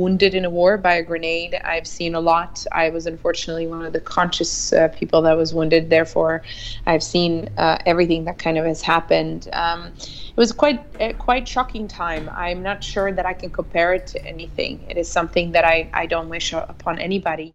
wounded in a war by a grenade. I've seen a lot. I was unfortunately one of the conscious uh, people that was wounded. Therefore, I've seen uh, everything that kind of has happened. Um, it was quite a quite shocking time. I'm not sure that I can compare it to anything. It is something that I, I don't wish upon anybody.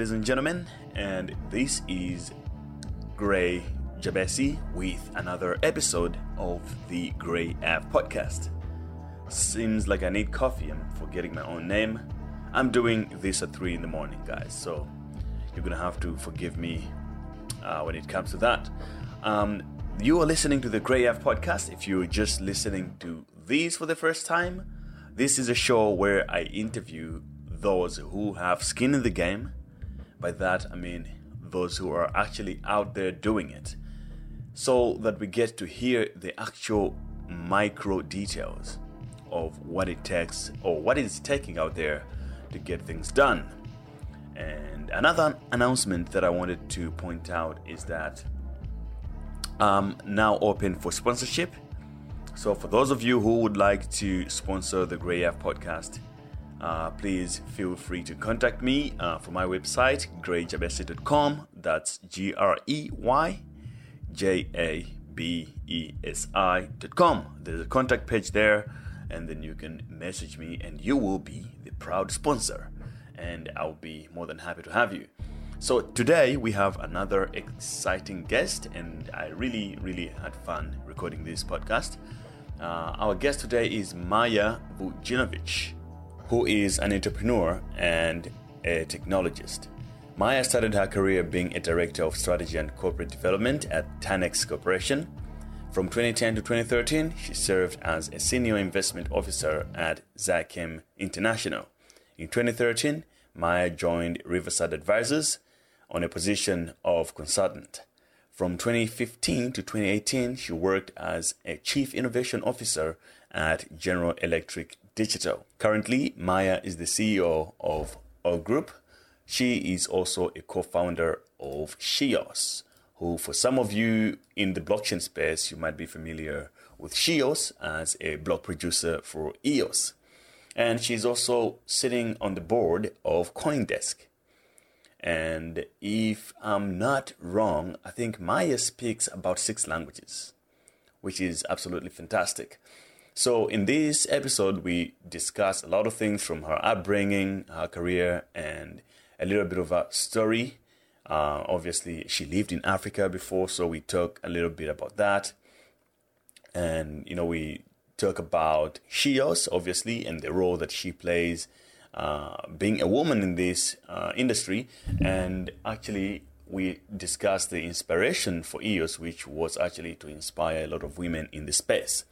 Ladies and gentlemen? And this is Grey Jabesi with another episode of the Gray Av podcast. Seems like I need coffee. I'm forgetting my own name. I'm doing this at 3 in the morning, guys, so you're gonna have to forgive me uh, when it comes to that. Um, you are listening to the Gray Av podcast. If you're just listening to these for the first time, this is a show where I interview those who have skin in the game by that, I mean those who are actually out there doing it, so that we get to hear the actual micro details of what it takes or what it's taking out there to get things done. And another announcement that I wanted to point out is that I'm now open for sponsorship. So, for those of you who would like to sponsor the Grey F podcast, uh, please feel free to contact me uh, from my website, greyjabesi.com. That's G R E Y J A B E S I.com. There's a contact page there, and then you can message me, and you will be the proud sponsor. And I'll be more than happy to have you. So, today we have another exciting guest, and I really, really had fun recording this podcast. Uh, our guest today is Maja Vujinovic who is an entrepreneur and a technologist. Maja started her career being a director of strategy and corporate development at Tanex Corporation. From 2010 to 2013, she served as a senior investment officer at Zakhem International. In 2013, Maja joined Riverside Advisors on a position of consultant. From 2015 to 2018, she worked as a chief innovation officer at General Electric Digital. Currently, Maja is the CEO of OGroup. She is also a co founder of shEOS, who, for some of you in the blockchain space, you might be familiar with shEOS as a block producer for EOS. And she's also sitting on the board of CoinDesk. And if I'm not wrong, I think Maja speaks about six languages, which is absolutely fantastic. So, in this episode, we discuss a lot of things from her upbringing, her career, and a little bit of her story. Uh, obviously, she lived in Africa before, so we talk a little bit about that. And, you know, we talk about shEOS, obviously, and the role that she plays uh, being a woman in this uh, industry. And actually, we discussed the inspiration for EOS, which was actually to inspire a lot of women in the space.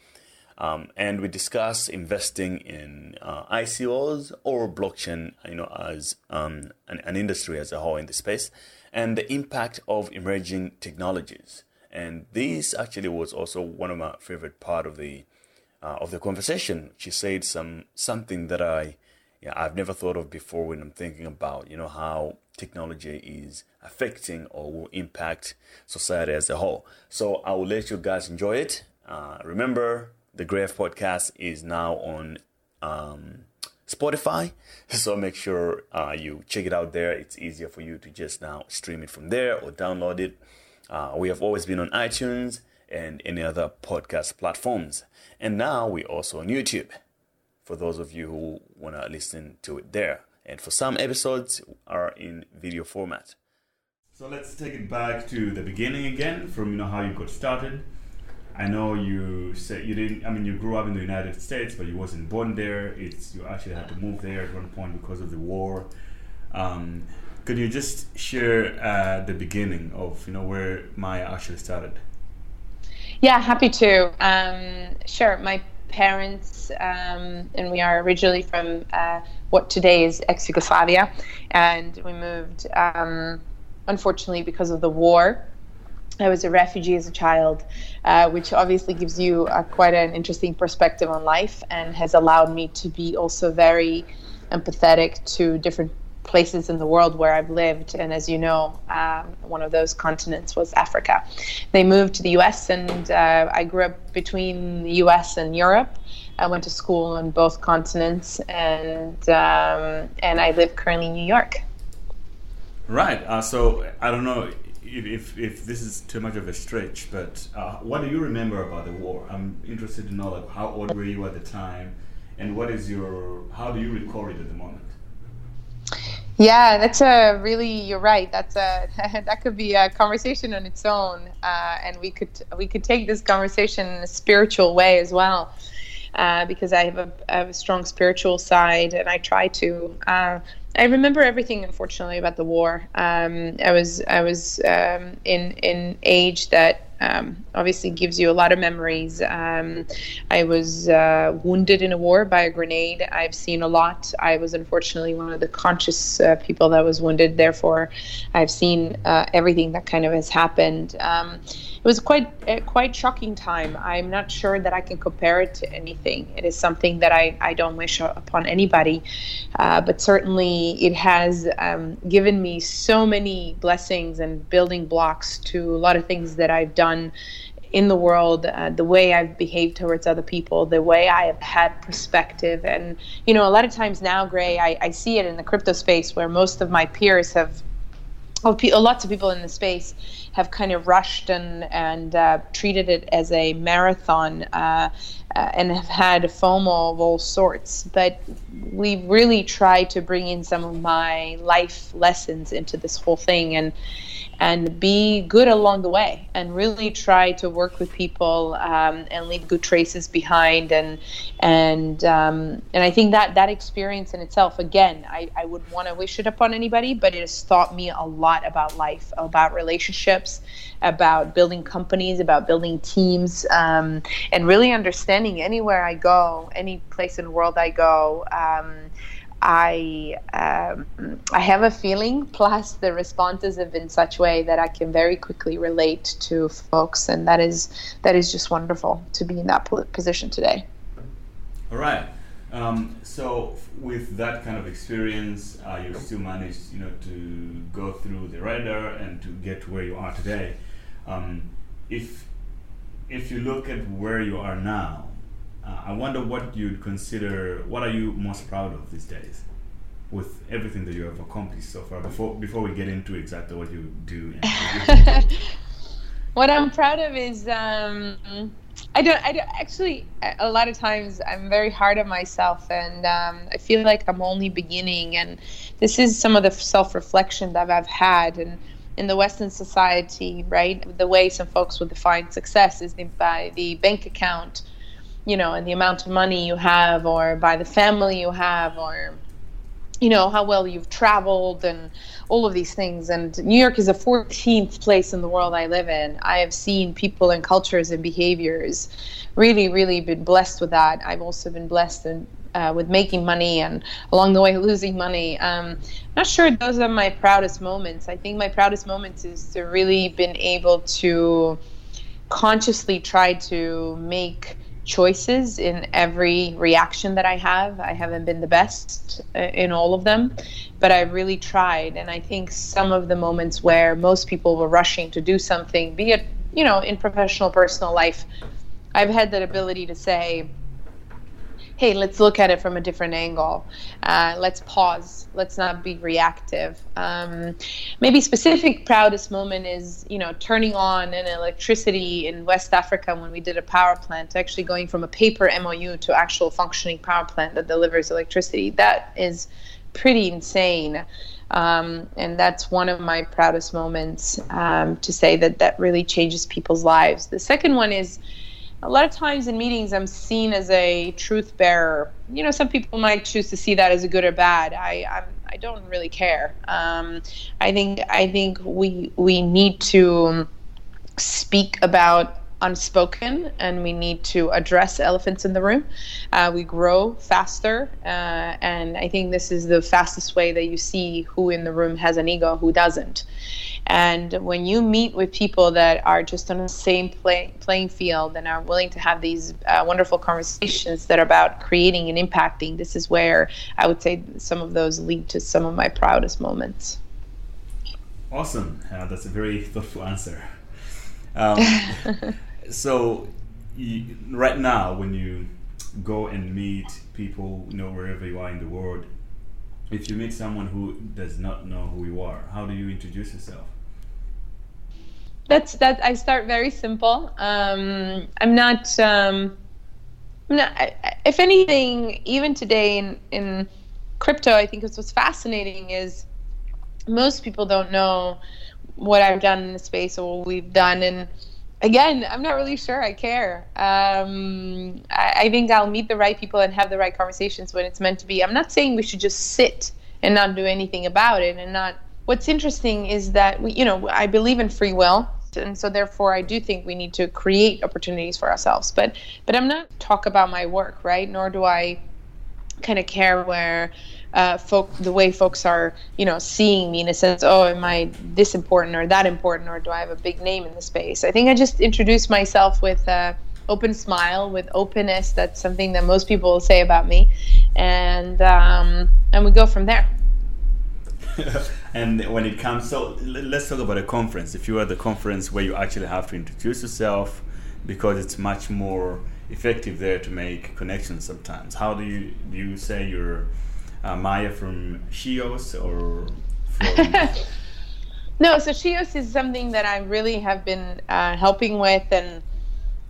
Um, and we discuss investing in uh, ICOs or blockchain, you know, as um, an, an, industry as a whole in the space, and the impact of emerging technologies. And this actually was also one of my favorite part of the uh, of the conversation. She said some something that I yeah, I've never thought of before when I'm thinking about you know how technology is affecting or will impact society as a whole. So I will let you guys enjoy it. Uh, remember, the Grave podcast is now on um, Spotify. So make sure uh, you check it out there. It's easier for you to just now stream it from there or download it. Uh, we have always been on iTunes and any other podcast platforms. And now we're also on YouTube for those of you who want to listen to it there. And for some episodes are in video format. So let's take it back to the beginning again from you know how you got started. I know you said you didn't. I mean, you grew up in the United States, but you wasn't born there. It's you actually had to move there at one point because of the war. Um, could you just share uh, the beginning of you know where Maja actually started? Yeah, happy to. Um, sure. My parents, um, and we are originally from uh, what today is ex Yugoslavia, and we moved, um, unfortunately, because of the war I was a refugee as a child, uh, which obviously gives you uh, quite an interesting perspective on life and has allowed me to be also very empathetic to different places in the world where I've lived. And as you know, um, one of those continents was Africa. They moved to the US, and uh, I grew up between the US and Europe. I went to school on both continents, and um, and I live currently in New York. Right. Uh, so I don't know if, if, this is too much of a stretch, but uh, what do you remember about the war? I'm interested to know like how old were you at the time, and what is your how do you recall it at the moment? Yeah, that's a really. You're right. That's a that could be a conversation on its own, uh, and we could we could take this conversation in a spiritual way as well, uh, because I have, a, I have, a, strong spiritual side, and I try to. I remember everything, unfortunately, about the war. Um, I was I was um, in in age that um, obviously gives you a lot of memories. Um, I was uh, wounded in a war by a grenade. I've seen a lot. I was unfortunately one of the conscious uh, people that was wounded. Therefore, I've seen uh, everything that kind of has happened. Um, it was quite a quite shocking time. I'm not sure that I can compare it to anything. It is something that I, I don't wish upon anybody, uh, but certainly it has um, given me so many blessings and building blocks to a lot of things that I've done in the world, uh, the way I've behaved towards other people, the way I have had perspective. And, you know, a lot of times now, Gray, I, I see it in the crypto space where most of my peers have, lots of people in the space have kind of rushed and, and uh, treated it as a marathon uh, uh and have had FOMO of all sorts. But we really tried to bring in some of my life lessons into this whole thing. And, and be good along the way and really try to work with people um, and leave good traces behind. And and um, and I think that that experience in itself again I, I would want to wish it upon anybody but it has taught me a lot about life about relationships about building companies about building teams um, and really understanding anywhere I go any place in the world I go um, I um, I have a feeling. Plus, the responses have been such way that I can very quickly relate to folks, and that is that is just wonderful to be in that position today. All right. Um, so, with that kind of experience, uh, you still managed, you know, to go through the radar and to get to where you are today. Um, if if you look at where you are now, uh, I wonder what you'd consider. What are you most proud of these days, with everything that you have accomplished so far? Before before we get into exactly what you do. what I'm proud of is um, I don't. I don't actually. A lot of times I'm very hard on myself, and um, I feel like I'm only beginning. And this is some of the self-reflection that I've had and in the Western society, right? The way some folks would define success is by the bank account you know, and the amount of money you have, or by the family you have, or you know how well you've traveled and all of these things. And new york is the 14th place in the world i live in. I have seen people and cultures and behaviors really really been blessed with that. I've also been blessed in, uh, with making money and along the way losing money. Um, not sure those are my proudest moments. I think my proudest moments is to really been able to consciously try to make choices in every reaction that I have. I haven't been the best uh, in all of them, but I really tried. And I think some of the moments where most people were rushing to do something, be it, you know, in professional, personal life, I've had that ability to say, hey, let's look at it from a different angle. Uh, let's pause. Let's not be reactive. Um, maybe specific proudest moment is, you know, turning on an electricity in West Africa when we did a power plant, actually going from a paper MOU to actual functioning power plant that delivers electricity. That is pretty insane. Um, and that's one of my proudest moments um, to say that that really changes people's lives. The second one is, a lot of times in meetings i'm seen as a truth bearer. You know some people might choose to see that as a good or bad. I I'm, i do not really care. Um, i think i think we we need to speak about unspoken and we need to address elephants in the room. Uh, we grow faster, uh, and I think this is the fastest way that you see who in the room has an ego, who doesn't. And when you meet with people that are just on the same play, playing field and are willing to have these uh, wonderful conversations that are about creating and impacting, this is where I would say some of those lead to some of my proudest moments. Awesome. Uh, that's a very thoughtful answer. Um, so, you, right now, when you go and meet people, you know, wherever you are in the world, if you meet someone who does not know who you are, how do you introduce yourself? That's that. I start very simple. Um, I'm not. Um, I'm not. If anything, even today in in crypto, I think what's fascinating is most people don't know what I've done in the space or what we've done. And again, I'm not really sure I care. Um, I, I, think I'll meet the right people and have the right conversations when it's meant to be. I'm not saying we should just sit and not do anything about it and not. What's interesting is that we, you know, I believe in free will, and so therefore I do think we need to create opportunities for ourselves. But but I'm not talk about my work, right? Nor do I kind of care where uh, folk the way folks are you know seeing me in a sense oh am i this important or that important or do i have a big name in the space? I think i just introduced myself with a open smile with openness. That's something that most people will say about me. And um, and we go from there. And when it comes so let's talk about a conference. If you are at the conference where you actually have to introduce yourself because it's much more effective there to make connections sometimes. How do you do you say you're uh, Maja from shEOS or from No, so shEOS is something that I really have been uh, helping with and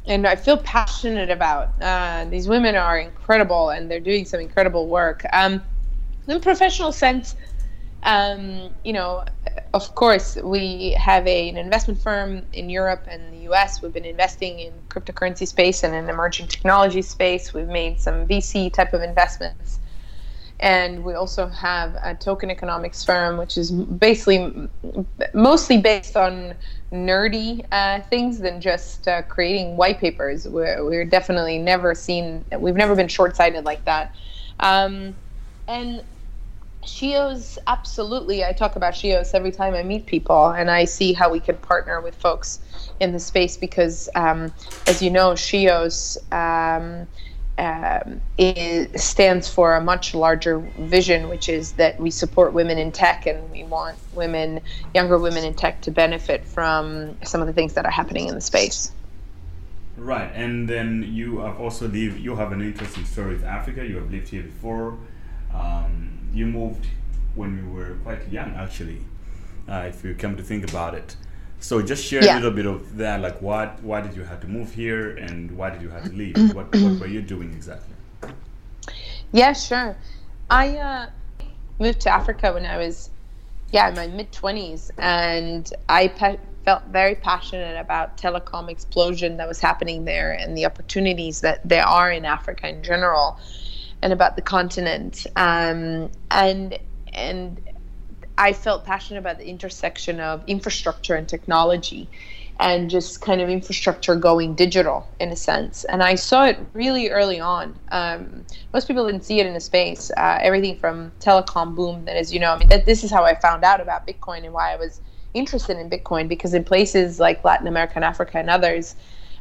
and I feel passionate about. Uh, these women are incredible and they're doing some incredible work. Um, in a professional sense, um, you know, of course, we have a, an investment firm in Europe and the US. We've been investing in cryptocurrency space and in emerging technology space. We've made some VC type of investments and we also have a token economics firm which is basically mostly based on nerdy uh, things than just uh, creating white papers. We're, we're, definitely never seen we've never been short-sighted like that. Um, and shEOS absolutely i talk about shEOS every time i meet people and i see how we could partner with folks in the space because um, as you know shEOS um, um, it stands for a much larger vision, which is that we support women in tech and we want women, younger women in tech, to benefit from some of the things that are happening in the space. Right, and then you have also lived. You have an interesting story with Africa. You have lived here before. Um, you moved when you were quite young, actually. Uh, if you come to think about it, so just share yeah. a little bit of that, like what, why did you have to move here, and why did you have to leave? what, what were you doing exactly? Yeah, sure. I uh, moved to Africa when I was, yeah, in my mid twenties, and I pe- felt very passionate about telecom explosion that was happening there and the opportunities that there are in Africa in general, and about the continent. Um, and and I felt passionate about the intersection of infrastructure and technology and just kind of infrastructure going digital in a sense. And I saw it really early on. Um, most people didn't see it in the space. Uh, everything from telecom boom, that is, you know, I mean, that, this is how I found out about Bitcoin and why I was interested in Bitcoin because in places like Latin America and Africa and others,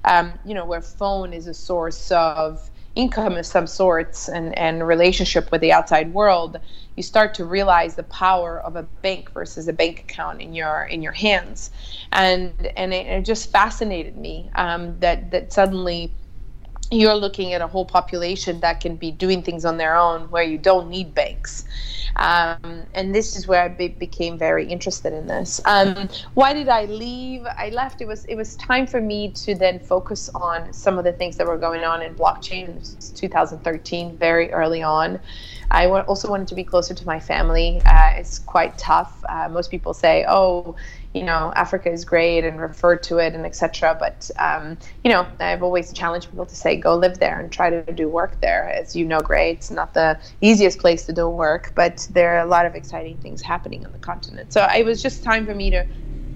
um, you know, where phone is a source of income of some sorts and, and relationship with the outside world, you start to realize the power of a bank versus a bank account in your in your hands, and and it, it just fascinated me um, that that suddenly you're looking at a whole population that can be doing things on their own where you don't need banks. Um, and this is where I be- became very interested in this. Um, why did I leave? I left. It was it was time for me to then focus on some of the things that were going on in blockchain. It was 2013, very early on. I also wanted to be closer to my family. Uh, it's quite tough. Uh, most people say, "Oh, you know, Africa is great," and refer to it and etc. But um, you know, I've always challenged people to say, "Go live there and try to do work there." As you know, great it's not the easiest place to do work, but there are a lot of exciting things happening on the continent. So it was just time for me to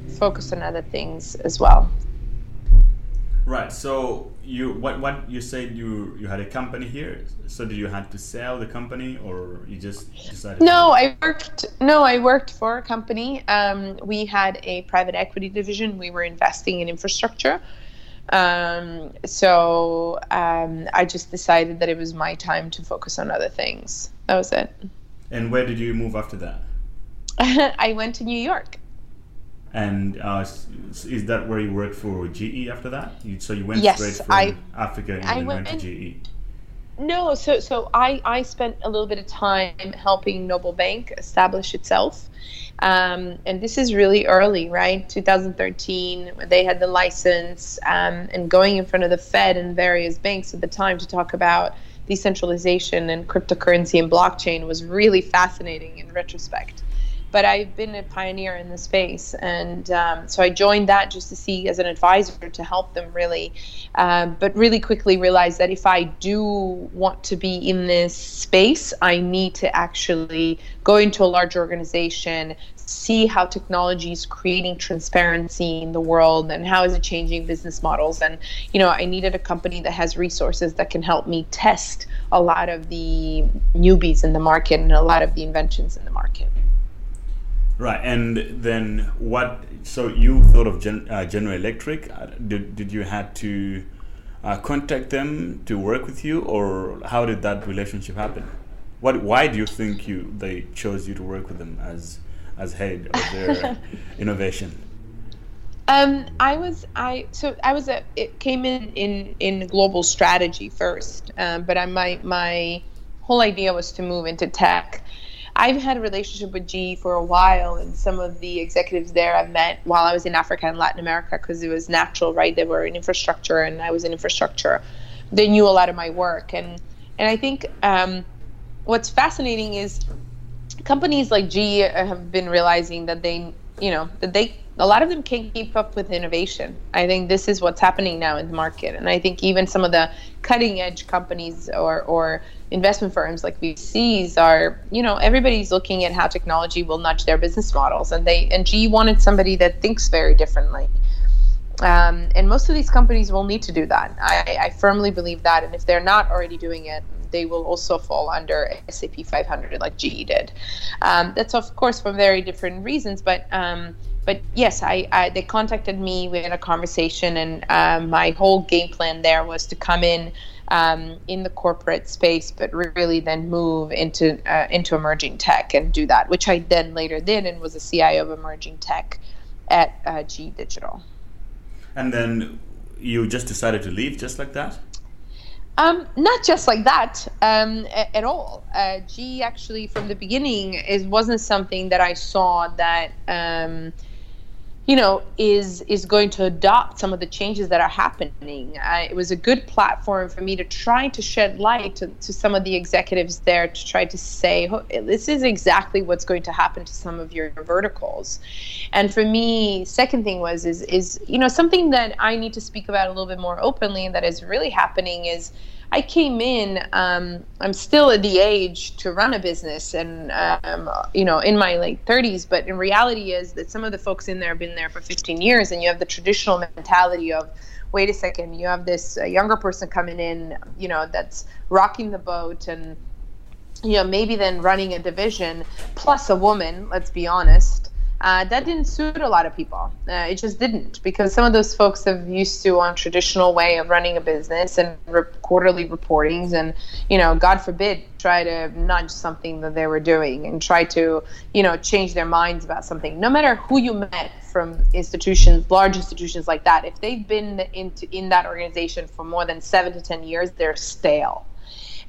focus on other things as well. Right. So you what what you said you you had a company here. So did you had to sell the company or you just decided? No, I worked. No, I worked for a company. Um, we had a private equity division. We were investing in infrastructure. Um, so um, I just decided that it was my time to focus on other things. That was it. And where did you move after that? I went to New York. And uh, is that where you worked for GE after that? You, so you went yes, straight from I, Africa and then went, went to GE. No, so so I I spent a little bit of time helping Noble Bank establish itself, um, and this is really early, right? 2013, they had the license um, and going in front of the Fed and various banks at the time to talk about decentralization and cryptocurrency and blockchain was really fascinating in retrospect but I've been a pioneer in the space, and um, so I joined that just to see as an advisor to help them really, um, but really quickly realized that if I do want to be in this space, I need to actually go into a large organization, see how technology is creating transparency in the world and how is it changing business models. And you know i needed a company that has resources that can help me test a lot of the newbies in the market and a lot of the inventions in the market Right, and then what? So you thought of Gen, uh, General Electric? Uh, did did you had to uh, contact them to work with you, or how did that relationship happen? What? Why do you think you they chose you to work with them as as head of their innovation? Um, I was I so I was a it came in in in global strategy first, um, but I my my whole idea was to move into tech I've had a relationship with GE for a while, and some of the executives there I've met while I was in Africa and Latin America because it was natural, right? They were in infrastructure, and I was in infrastructure. They knew a lot of my work, and and I think um, what's fascinating is companies like GE have been realizing that they, you know, that they a lot of them can't keep up with innovation. I think this is what's happening now in the market, and I think even some of the cutting edge companies or or investment firms like VCs are, you know, everybody's looking at how technology will nudge their business models, and they and GE wanted somebody that thinks very differently. Um, and most of these companies will need to do that. I, I firmly believe that, and if they're not already doing it, they will also fall under S&P 500 like GE did. Um, that's of course for very different reasons, but um, but yes, I, I, they contacted me. We had a conversation, and um, my whole game plan there was to come in um, in the corporate space, but really then move into uh, into emerging tech and do that, which I then later did and was a CIO of emerging tech at uh, GE Digital. And then you just decided to leave just like that? Um, not just like that um, at, at, all. Uh, GE actually, from the beginning, is wasn't something that I saw that. Um, you know, is is going to adopt some of the changes that are happening. Uh, it was a good platform for me to try to shed light to, to some of the executives there to try to say, this is exactly what's going to happen to some of your verticals. And for me, second thing was is is you know something that I need to speak about a little bit more openly that is really happening is I came in, um, I'm still at the age to run a business and, um, you know, in my late 30s. But in reality is that some of the folks in there have been there for 15 years and you have the traditional mentality of, wait a second, you have this uh, younger person coming in, you know, that's rocking the boat and, you know, maybe then running a division plus a woman, let's be honest uh, that didn't suit a lot of people. Uh, it just didn't because some of those folks have used to on traditional way of running a business and re- quarterly reportings, and you know, God forbid, try to nudge something that they were doing and try to you know change their minds about something. No matter who you met from institutions, large institutions like that, if they've been into in that organization for more than seven to ten years, they're stale.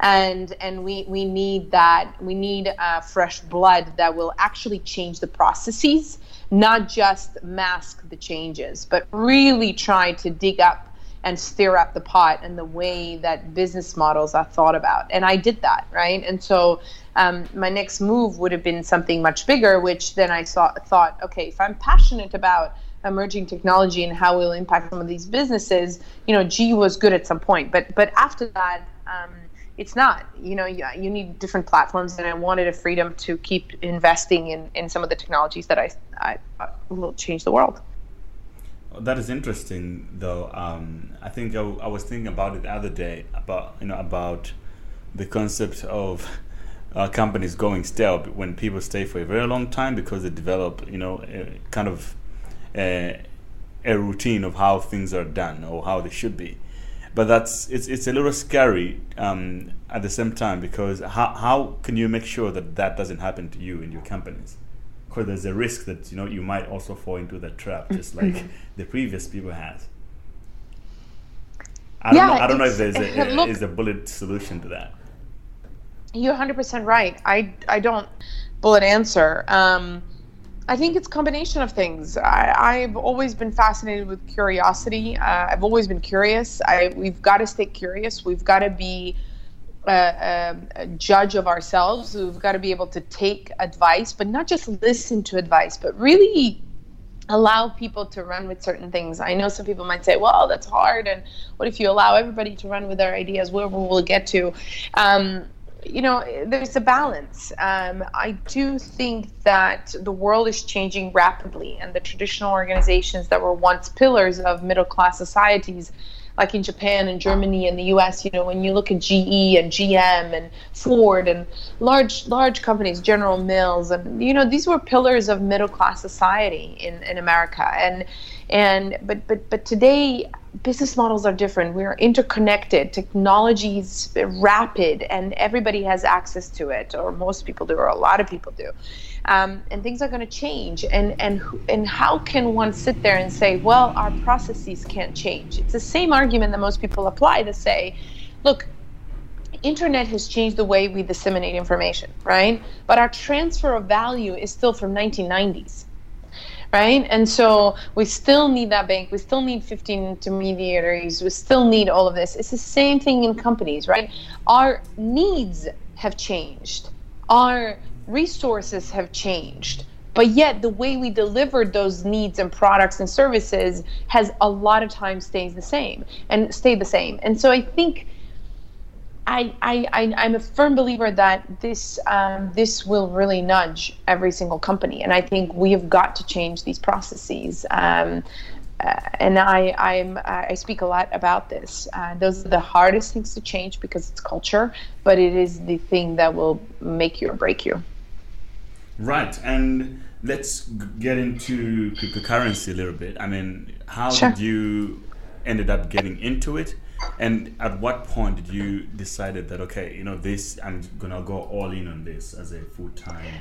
And and we we need that we need uh, fresh blood that will actually change the processes not just mask the changes but really try to dig up and stir up the pot and the way that business models are thought about. And i did that right? And so um, my next move would have been something much bigger which then i saw, thought okay if i'm passionate about emerging technology and how it will impact some of these businesses you know GE was good at some point. But but after that um, it's not. You know you, you need different platforms and i wanted a freedom to keep investing in, in some of the technologies that I, I, I will change the world. That is interesting, though. Um, I think I, I, was thinking about it the other day about you know about the concept of uh, companies going stale when people stay for a very long time because they develop you know a, kind of a, a routine of how things are done or how they should be. But that's it's it's a little scary um, at the same time because how how can you make sure that that doesn't happen to you in your companies? because there's a risk that you know you might also fall into that trap, just like the previous people has. I yeah, don't know, I don't know if there's a, a, look, is a bullet solution to that. You're 100% right. I I don't bullet answer. Um, I think it's a combination of things. I, have always been fascinated with curiosity. Uh, I've always been curious. I, we've got to stay curious. We've got to be a, a, judge of ourselves. We've got to be able to take advice, but not just listen to advice, but really allow people to run with certain things. I know some people might say, well, that's hard. And what if you allow everybody to run with their ideas? Where will we get to? Um, you know, there's a balance. Um, I do think that the world is changing rapidly, and the traditional organizations that were once pillars of middle class societies like in Japan and Germany and the US, you know, when you look at GE and GM and Ford and large large companies, General Mills, and you know, these were pillars of middle class society in, in America. And and but but but today business models are different. We are interconnected. Technology is rapid, and everybody has access to it, or most people do, or a lot of people do um, and things are going to change. And and and how can one sit there and say, well, our processes can't change? It's the same argument that most people apply to say, look. Internet has changed the way we disseminate information, right? But our transfer of value is still from 1990s right? And so we still need that bank. We still need 15 intermediaries. We still need all of this. It's the same thing in companies, right? Our needs have changed. Our resources have changed but yet the way we delivered those needs and products and services has a lot of times stays the same and stayed the same and so i think I, I, I, am a firm believer that this um, this will really nudge every single company, and I think we have got to change these processes. Um, uh, and I I'm, I speak a lot about this. Uh, those are the hardest things to change because it's culture, but it is the thing that will make you or break you. Right, and let's get into cryptocurrency a little bit. I mean, how sure. did you ended up getting into it, and at what point did you decided that okay, you know, this I'm gonna go all in on this as a full time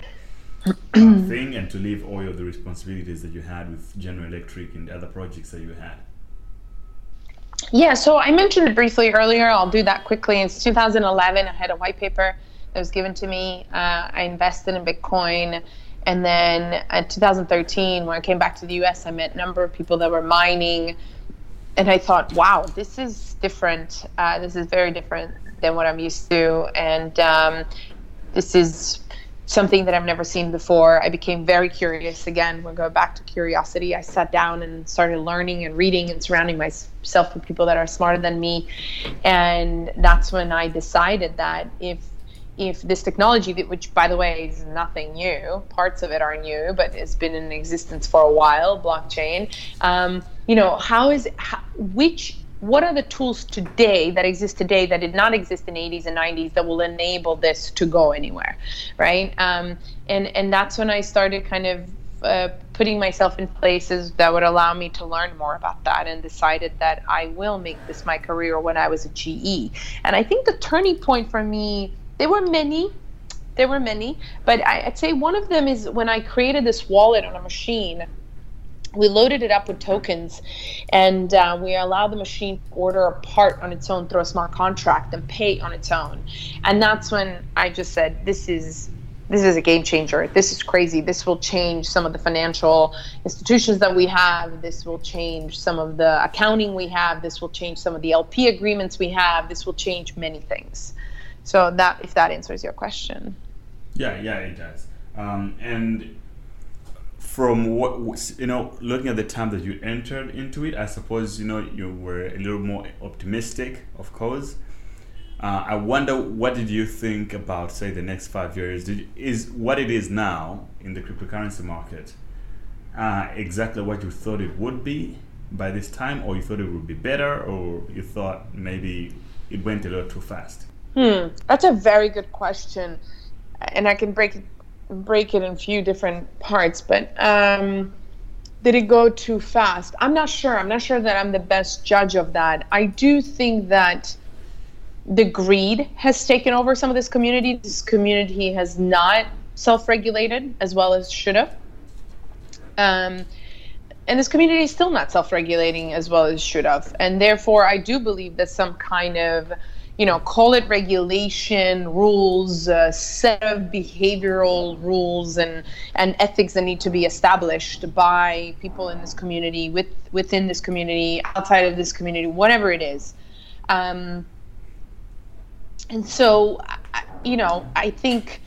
uh, thing, and to leave all of the responsibilities that you had with General Electric and the other projects that you had. Yeah, so I mentioned it briefly earlier. I'll do that quickly. It's 2011. I had a white paper that was given to me. Uh, I invested in Bitcoin. And then in 2013, when I came back to the US, I met a number of people that were mining. And I thought, wow, this is different. Uh, this is very different than what I'm used to. And um, this is something that I've never seen before. I became very curious again. We'll go back to curiosity. I sat down and started learning and reading and surrounding myself with people that are smarter than me. And that's when I decided that if if this technology, which by the way is nothing new, parts of it are new, but it's been in existence for a while, blockchain. Um, you know, how is how, which what are the tools today that exist today that did not exist in 80s and 90s that will enable this to go anywhere, right? Um, and and that's when I started kind of uh, putting myself in places that would allow me to learn more about that and decided that I will make this my career when I was a GE. And I think the turning point for me there were many. There were many, but I, would say one of them is when I created this wallet on a machine. We loaded it up with tokens, and uh, we allowed the machine to order a part on its own through a smart contract and pay on its own. And that's when I just said, "This is this is a game changer. This is crazy. This will change some of the financial institutions that we have. This will change some of the accounting we have. This will change some of the LP agreements we have. This will change many things. So that if that answers your question. Yeah, yeah, it does. Um, and from what you know, looking at the time that you entered into it, I suppose you know you were a little more optimistic, of course. Uh, I wonder what did you think about say the next five years? Did, is what it is now in the cryptocurrency market uh, exactly what you thought it would be, by this time, or you thought it would be better, or you thought maybe it went a little too fast? Hmm, that's a very good question, and I can break it, break it in a few different parts. But um, did it go too fast? I'm not sure. I'm not sure that I'm the best judge of that. I do think that the greed has taken over some of this community. This community has not self-regulated as well as should have. Um, and this community is still not self-regulating as well as should have. And therefore, I do believe that some kind of you know, call it regulation, rules, uh, set of behavioral rules and, and ethics that need to be established by people in this community, with within this community, outside of this community, whatever it is. Um, and so, you know, I think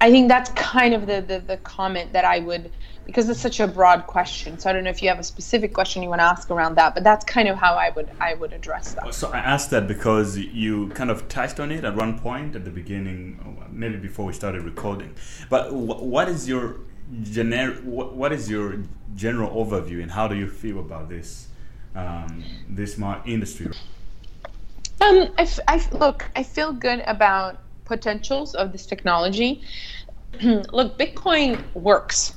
I think that's kind of the, the, the comment that I would because it's such a broad question. So I don't know if you have a specific question you want to ask around that, but that's kind of how I would I would address that. So I asked that because you kind of touched on it at one point at the beginning, maybe before we started recording. But what is your gener- what is your general overview, and how do you feel about this um, this industry? Um, I, f- I f- look, I feel good about potentials of this technology. look, Bitcoin works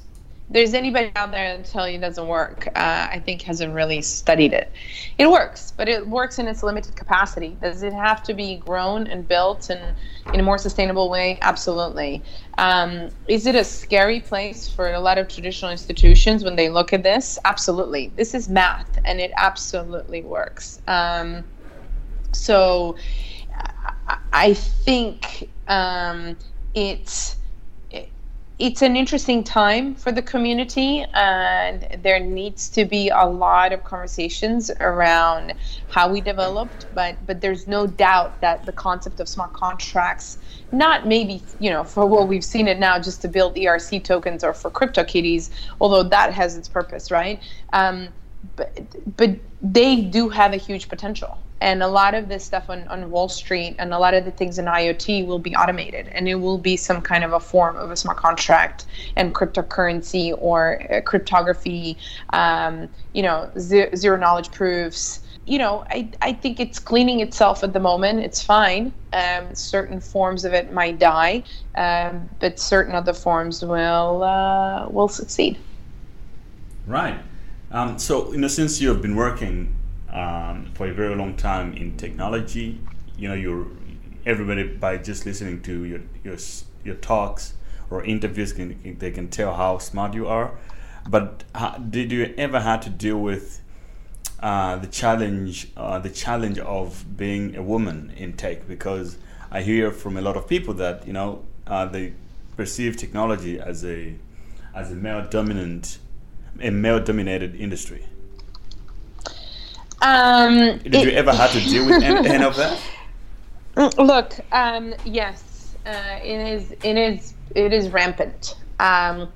there's anybody out there that tell you it doesn't work, uh, I think hasn't really studied it. It works, but it works in its limited capacity. Does it have to be grown and built and in a more sustainable way? Absolutely. Um, is it a scary place for a lot of traditional institutions when they look at this? Absolutely. This is math, and it absolutely works. Um, so I think um, it's it's an interesting time for the community and there needs to be a lot of conversations around how we developed but but there's no doubt that the concept of smart contracts not maybe you know for what we've seen it now just to build erc tokens or for crypto kitties although that has its purpose right? Um, but but they do have a huge potential and a lot of this stuff on, on wall street and a lot of the things in iot will be automated and it will be some kind of a form of a smart contract and cryptocurrency or uh, cryptography um, you know zero knowledge proofs you know, I, I think it's cleaning itself at the moment. It's fine. Um, certain forms of it might die, um, but certain other forms will uh, will succeed. Right. Um, so, in a sense, you have been working um, for a very long time in technology. You know, you're everybody by just listening to your your your talks or interviews, can, they can tell how smart you are. But how, did you ever had to deal with uh, the challenge, uh, the challenge of being a woman in tech? Because I hear from a lot of people that you know uh, they perceive technology as a as a male dominant, a male dominated industry. Um, Did it, you ever have to deal with any, any of that? Look, um, yes, uh, it is. It is. It is rampant. Um,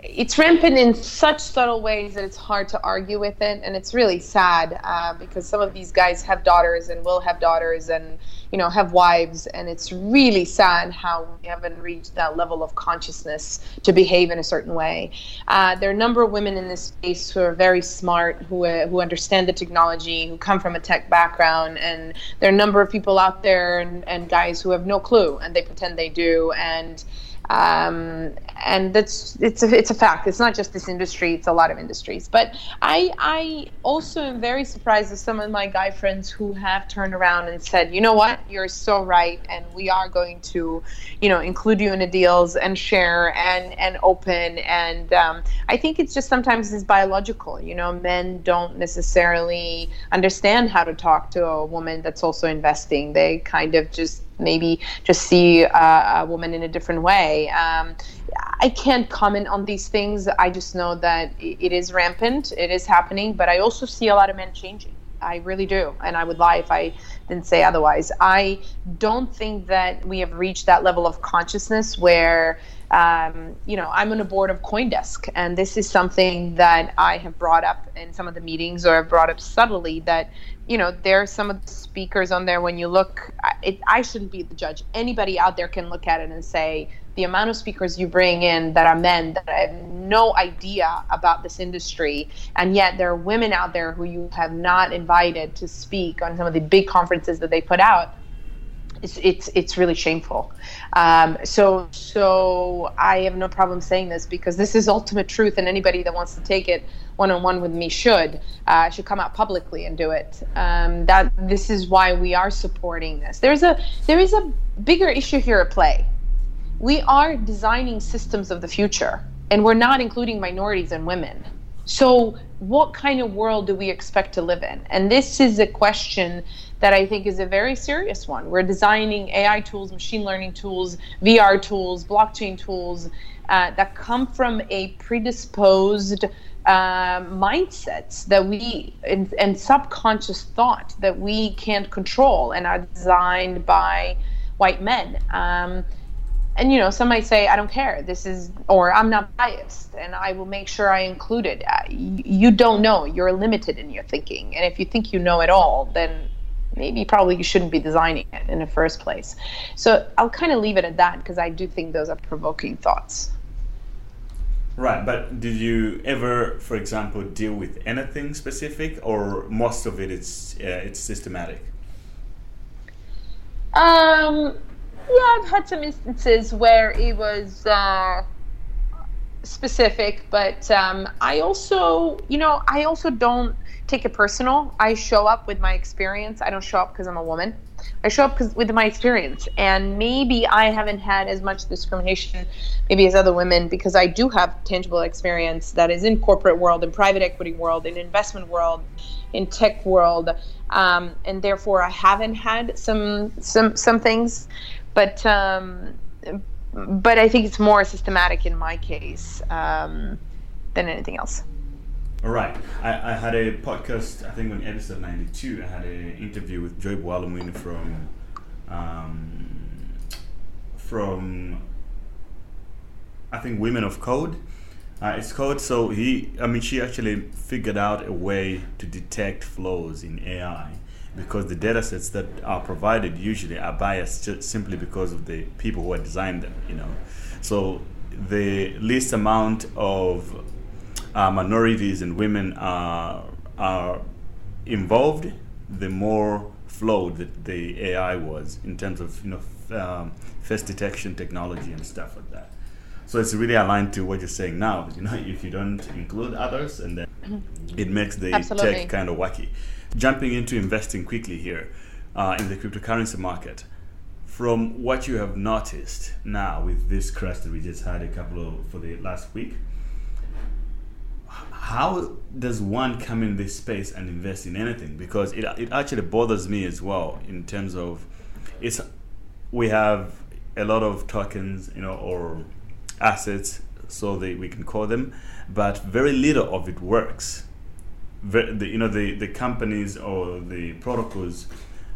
it's rampant in such subtle ways that it's hard to argue with it, and it's really sad uh, because some of these guys have daughters and will have daughters and you know have wives, and it's really sad how we haven't reached that level of consciousness to behave in a certain way. Uh, there are a number of women in this space who are very smart, who uh, who understand the technology, who come from a tech background, and there are a number of people out there and, and guys who have no clue and they pretend they do and um, and that's it's a, it's a fact. It's not just this industry; it's a lot of industries. But I I also am very surprised at some of my guy friends who have turned around and said, you know what, you're so right, and we are going to, you know, include you in the deals and share and and open. And um, I think it's just sometimes it's biological. You know, men don't necessarily understand how to talk to a woman that's also investing. They kind of just maybe just see a woman in a different way. Um, I can't comment on these things. I just know that it is rampant, it is happening, but I also see a lot of men changing. I really do. And I would lie if I didn't say otherwise. I don't think that we have reached that level of consciousness where um, you know, I'm on a board of CoinDesk, and this is something that I have brought up in some of the meetings, or I've brought up subtly that, you know, there are some of the speakers on there. When you look, it, I shouldn't be the judge. Anybody out there can look at it and say the amount of speakers you bring in that are men that I have no idea about this industry, and yet there are women out there who you have not invited to speak on some of the big conferences that they put out it's it's it's really shameful. Um, so so I have no problem saying this because this is ultimate truth, and anybody that wants to take it one on one with me should uh, should come out publicly and do it. Um, that this is why we are supporting this. There's a there is a bigger issue here at play. We are designing systems of the future, and we're not including minorities and women. So, what kind of world do we expect to live in? And this is a question that I think is a very serious one. We're designing AI tools, machine learning tools, VR tools, blockchain tools uh, that come from a predisposed uh, mindsets that we and, and, subconscious thought that we can't control and are designed by white men. Um, and you know some might say i don't care this is or i'm not biased and i will make sure i include it uh, you, you don't know you're limited in your thinking and if you think you know it all then maybe probably you shouldn't be designing it in the first place. So i'll kind of leave it at that because i do think those are provoking thoughts. Right but did you ever for example deal with anything specific or most of it it's uh, it's systematic? Um yeah, I've had some instances where it was uh, specific, but um, I also, you know, I also don't take it personal. I show up with my experience. I don't show up because I'm a woman. I show up because with my experience, and maybe I haven't had as much discrimination, maybe as other women, because I do have tangible experience that is in corporate world, in private equity world, in investment world, in tech world, um, and therefore I haven't had some some some things but um, but I think it's more systematic in my case um, than anything else. All right. I, I had a podcast, I think on episode 92, I had an interview with Joy Buolamwini from, um, from, I think, Women of Code. Uh, it's code, so he, I mean, she actually figured out a way to detect flaws in AI because the data sets that are provided usually are biased simply because of the people who have designed them you know so the least amount of uh, minorities and women are are involved the more flowed that the AI was in terms of you know um, face detection technology and stuff like that. So it's really aligned to what you're saying now you know if you don't include others and then it makes the Absolutely. tech kind of wacky. Jumping into investing quickly here uh, in the cryptocurrency market, from what you have noticed now with this crash that we just had a couple of for the last week, how does one come in this space and invest in anything? Because it, it actually bothers me as well in terms of it's we have a lot of tokens, you know, or assets, so that we can call them, but very little of it works the, you know the, the companies or the protocols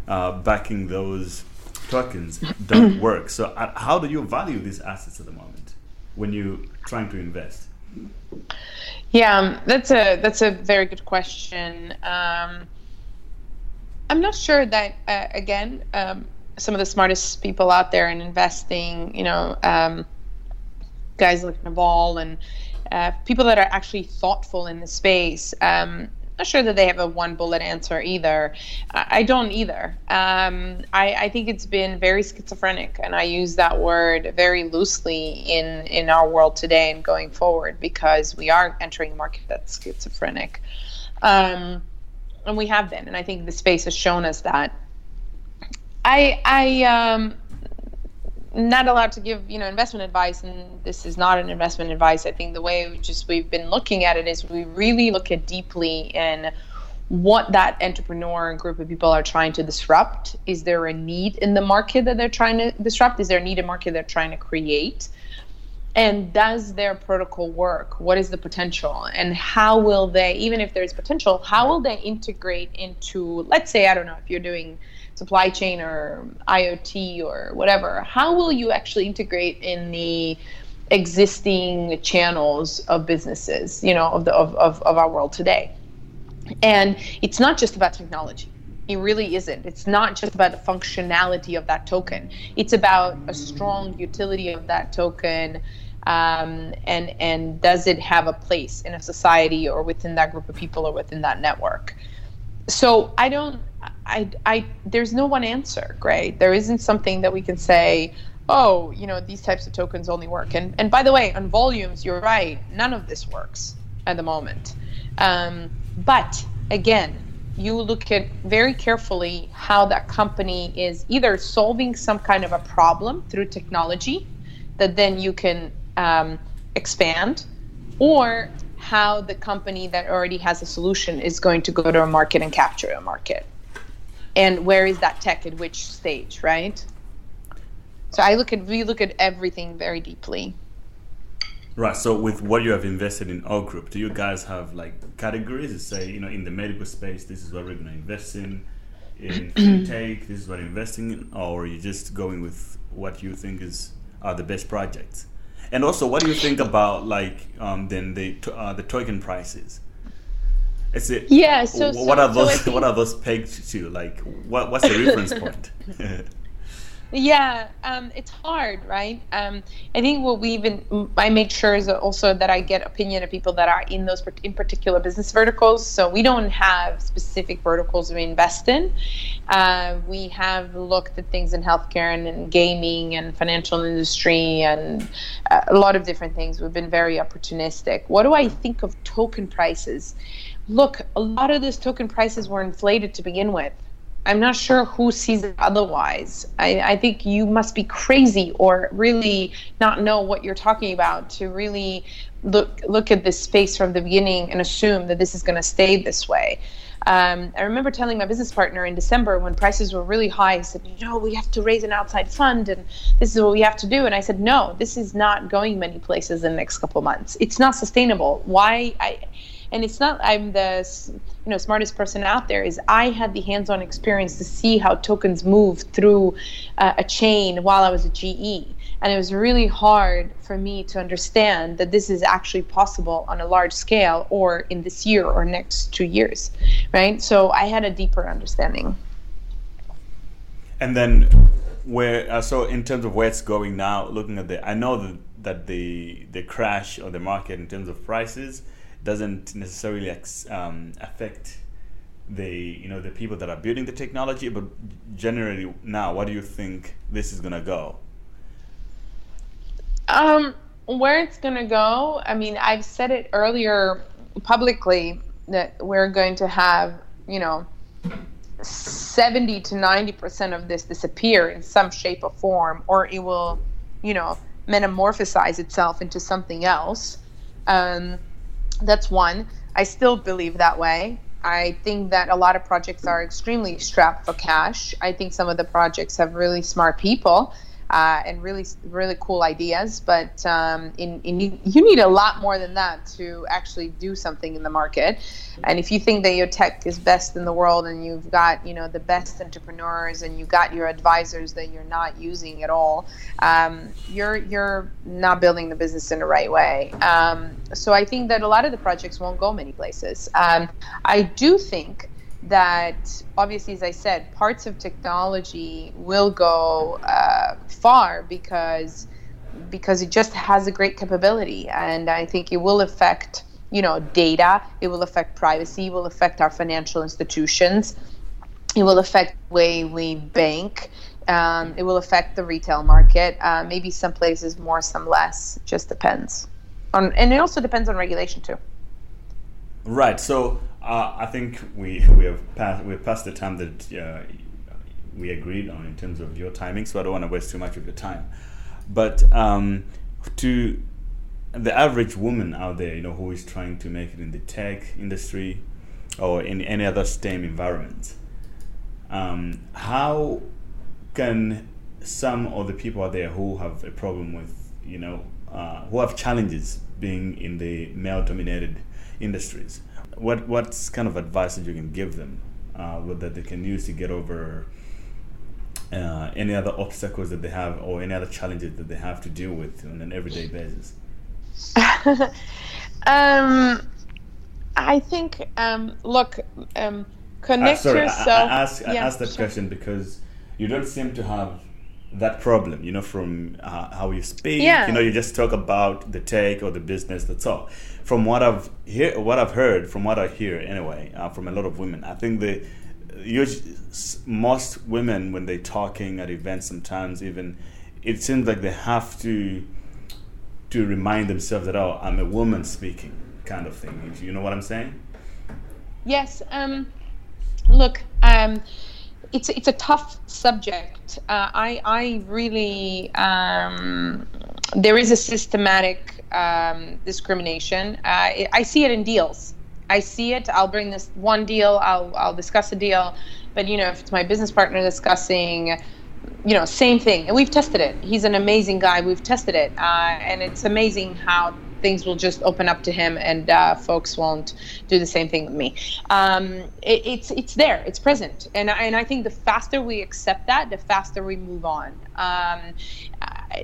uh, backing those tokens don't work. So uh, how do you value these assets at the moment when you're trying to invest? Yeah, um, that's a that's a very good question. Um, I'm not sure that uh, again um, some of the smartest people out there in investing, you know, um, guys like Naval and uh, people that are actually thoughtful in the space. Um, not sure that they have a one bullet answer either. I don't either. Um, I, I, think it's been very schizophrenic, and I use that word very loosely in in our world today and going forward because we are entering a market that's schizophrenic, um, and we have been, and I think the space has shown us that. I I um, not allowed to give you know investment advice and this is not an investment advice. I think the way we just we've been looking at it is we really look at deeply in what that entrepreneur group of people are trying to disrupt. Is there a need in the market that they're trying to disrupt? Is there a need in market they're trying to create? And does their protocol work? What is the potential? And how will they even if there's potential how will they integrate into let's say i don't know if you're doing supply chain or IoT or whatever, how will you actually integrate in the existing channels of businesses, you know, of the of, of, of our world today. And it's not just about technology. It really isn't. It's not just about the functionality of that token. It's about a strong utility of that token, um, and and does it have a place in a society or within that group of people or within that network? So I don't. I, I there's no one answer, Grey. There isn't something that we can say. Oh, you know, these types of tokens only work. And and by the way, on volumes, you're right. None of this works at the moment. Um, but again, you look at very carefully how that company is either solving some kind of a problem through technology that then you can um, expand, or how the company that already has a solution is going to go to a market and capture a market. And where is that tech at which stage, right? So I look at we look at everything very deeply. Right. So with what you have invested in OGroup, do you guys have like categories? To say, you know, in the medical space, this is what we're going to invest in. In take, this is what I'm investing in, or are you just going with what you think is are the best projects? And also, what do you think about like um, then the uh, the token prices? Is it yeah? So what so, are those? So what are those pegged to? Like, what what's the reference point? Yeah, um, it's hard, right? Um, I think what we even I made sure is also that I get opinion of people that are in those in particular business verticals. So we don't have specific verticals we invest in. Uh, we have looked at things in healthcare and, and gaming and financial industry and uh, a lot of different things. We've been very opportunistic. What do I think of token prices? Look, a lot of those token prices were inflated to begin with I'm not sure who sees it otherwise. I, I, think you must be crazy or really not know what you're talking about to really look look at this space from the beginning and assume that this is going to stay this way. Um, I remember telling my business partner in December when prices were really high, he said, you know, we have to raise an outside fund and this is what we have to do. And I said, no, this is not going many places in the next couple months. It's not sustainable. Why? I and it's not i'm the you know smartest person out there is i had the hands-on experience to see how tokens move through uh, a chain while i was at GE and it was really hard for me to understand that this is actually possible on a large scale or in this year or next two years right? So i had a deeper understanding. And then where uh, so in terms of where it's going now looking at the i know that, that the the crash of the market in terms of prices doesn't necessarily um, affect the you know the people that are building the technology but generally now what do you think this is going to go? Um where it's going to go i mean i've said it earlier publicly that we're going to have you know 70 to 90 percent of this disappear in some shape or form or it will you know metamorphosize itself into something else. Um, that's one. I still believe that way. I think that a lot of projects are extremely strapped for cash. I think some of the projects have really smart people uh, and really really cool ideas. But um, in, in you need a lot more than that to actually do something in the market. And if you think that your tech is best in the world and you've got you know the best entrepreneurs and you've got your advisors that you're not using at all, um, you're you're not building the business in the right way. Um, so I think that a lot of the projects won't go many places. Um, I do think that obviously, as I said, parts of technology will go uh, far because because it just has a great capability, and I think it will affect you know data, it will affect privacy, it will affect our financial institutions, it will affect the way we bank. Um, it will affect the retail market. Uh, maybe some places more, some less. Just depends on, and it also depends on regulation too. Right. So uh, I think we we have passed we have passed the time that uh, we agreed on in terms of your timing. So I don't want to waste too much of your time. But um, to the average woman out there, you know, who is trying to make it in the tech industry or in any other STEM environment, um, how can some of the people out there who have a problem with, you know, uh, who have challenges being in the male-dominated industries, what what's kind of advice that you can give them uh, that they can use to get over uh, any other obstacles that they have or any other challenges that they have to deal with on an everyday basis? um, I think, um, look, um, connect uh, sorry, yourself. I, I, ask, I asked that sure. question because you don't seem to have that problem, you know, from uh, how you speak. Yeah. You know, you just talk about the take or the business. That's all. From what I've hear, what I've heard, from what I hear anyway, uh, from a lot of women, I think the most women when they're talking at events, sometimes even it seems like they have to to remind themselves that oh, I'm a woman speaking, kind of thing. You know what I'm saying? Yes. Um, look. Um, it's it's a tough subject. Uh, I I really um, there is a systematic um, discrimination. Uh, I see it in deals. I see it. I'll bring this one deal. I'll I'll discuss a deal, but you know if it's my business partner discussing you know, same thing. And we've tested it. He's an amazing guy. We've tested it. Uh, and it's amazing how things will just open up to him, and uh, folks won't do the same thing with me. Um, it, it's it's there, it's present, and and I think the faster we accept that, the faster we move on. Um,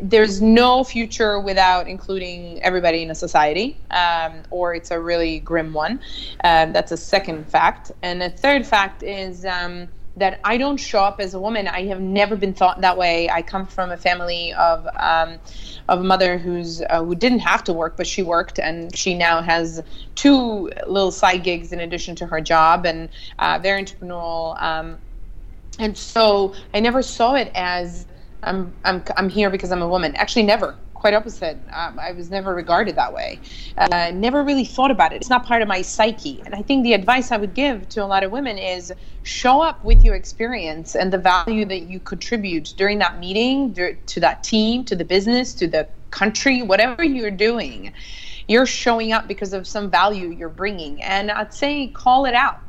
there's no future without including everybody in a society, um, or it's a really grim one. Uh, that's a second fact, and the third fact is. Um, that I don't show up as a woman. I have never been thought that way. I come from a family of um, of a mother who's uh, who didn't have to work, but she worked, and she now has two little side gigs in addition to her job, and uh, very entrepreneurial. Um, and so I never saw it as I'm I'm I'm here because I'm a woman. Actually, never quite opposite. Um, I was never regarded that way. Uh, never really thought about it. It's not part of my psyche. And I think the advice I would give to a lot of women is show up with your experience and the value that you contribute during that meeting to that team, to the business, to the country, whatever you're doing. You're showing up because of some value you're bringing. And I'd say call it out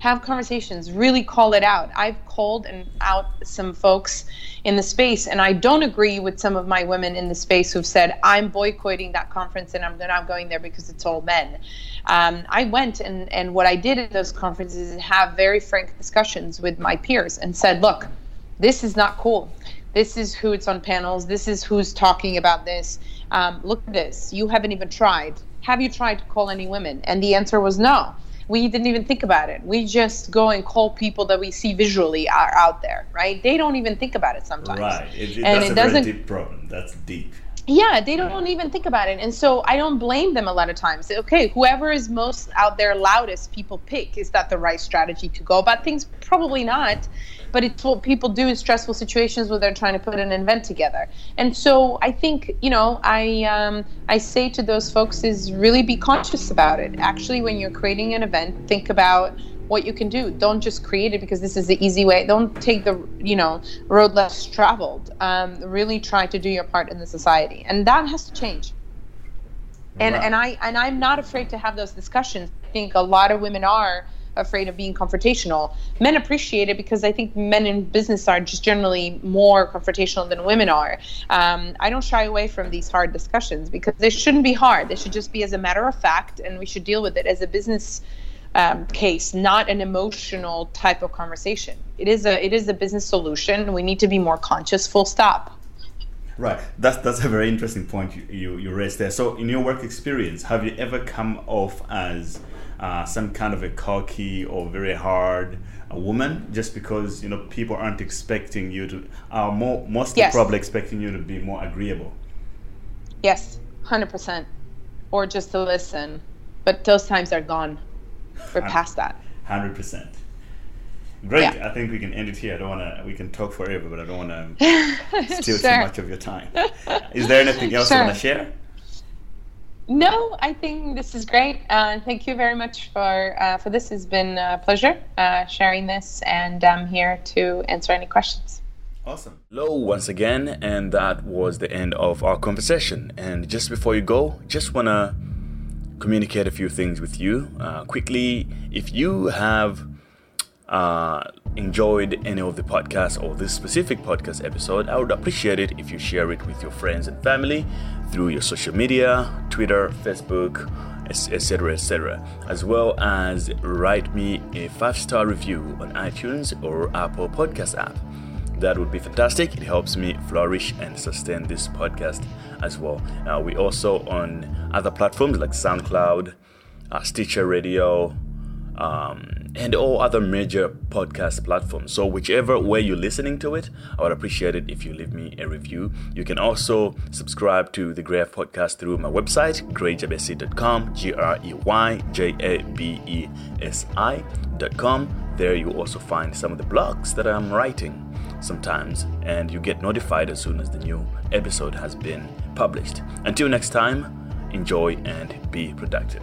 have conversations, really call it out. I've called and out some folks in the space, and I don't agree with some of my women in the space who've said, I'm boycotting that conference and I'm not going there because it's all men. Um, I went, and, and what I did at those conferences is have very frank discussions with my peers and said, look, this is not cool. This is who it's on panels. This is who's talking about this. Um, look at this. You haven't even tried. Have you tried to call any women? And the answer was no we didn't even think about it. We just go and call people that we see visually are out there, right? They don't even think about it sometimes. Right. It, it, and that's it a doesn't, very deep problem. That's deep. Yeah, they don't even think about it. And so I don't blame them a lot of times. Okay, whoever is most out there loudest, people pick. Is that the right strategy to go about things? Probably not but it's what people do in stressful situations where they're trying to put an event together. And so I think you know I um, I say to those folks is really be conscious about it. Actually, when you're creating an event, think about what you can do. Don't just create it because this is the easy way. Don't take the you know road less traveled. Um, really try to do your part in the society, and that has to change. And wow. and I and I'm not afraid to have those discussions. I think a lot of women are afraid of being confrontational. Men appreciate it because I think men in business are just generally more confrontational than women are. Um, I don't shy away from these hard discussions because they shouldn't be hard. They should just be as a matter of fact, and we should deal with it as a business um, case, not an emotional type of conversation. It is a it is a business solution. We need to be more conscious. Full stop. Right. That's that's a very interesting point you, you, you raised there. So, in your work experience, have you ever come off as uh, some kind of a cocky or very hard a woman just because you know people aren't expecting you to are more mostly yes. probably expecting you to be more agreeable. Yes 100% or just to listen. But those times are gone. We're past that. 100% great yeah. i think we can end it here. I don't want to we can talk forever but i don't want to steal sure. too much of your time. Is there anything else sure. you want to share no, I think this is great. Uh, thank you very much for uh, for this. It's been a pleasure uh, sharing this, and I'm here to answer any questions. Awesome. Hello, once again, and that was the end of our conversation. And just before you go, just wanna communicate a few things with you uh, quickly. If you have uh, enjoyed any of the podcast or this specific podcast episode, I would appreciate it if you share it with your friends and family through your social media, Twitter, Facebook, etc., etc., as well as write me a five star review on iTunes or Apple Podcast app. that would be fantastic. It helps me flourish and sustain this podcast as well. Uh, we also on other platforms like SoundCloud, uh, Stitcher Radio, um, and all other major podcast platforms. So, whichever way you're listening to it, I would appreciate it if you leave me a review. You can also subscribe to the Grey podcast through my website, greyjabesi.com, G R E Y J A B E S I.com. There you also find some of the blogs that I'm writing sometimes, and you get notified as soon as the new episode has been published. Until next time, enjoy and be productive.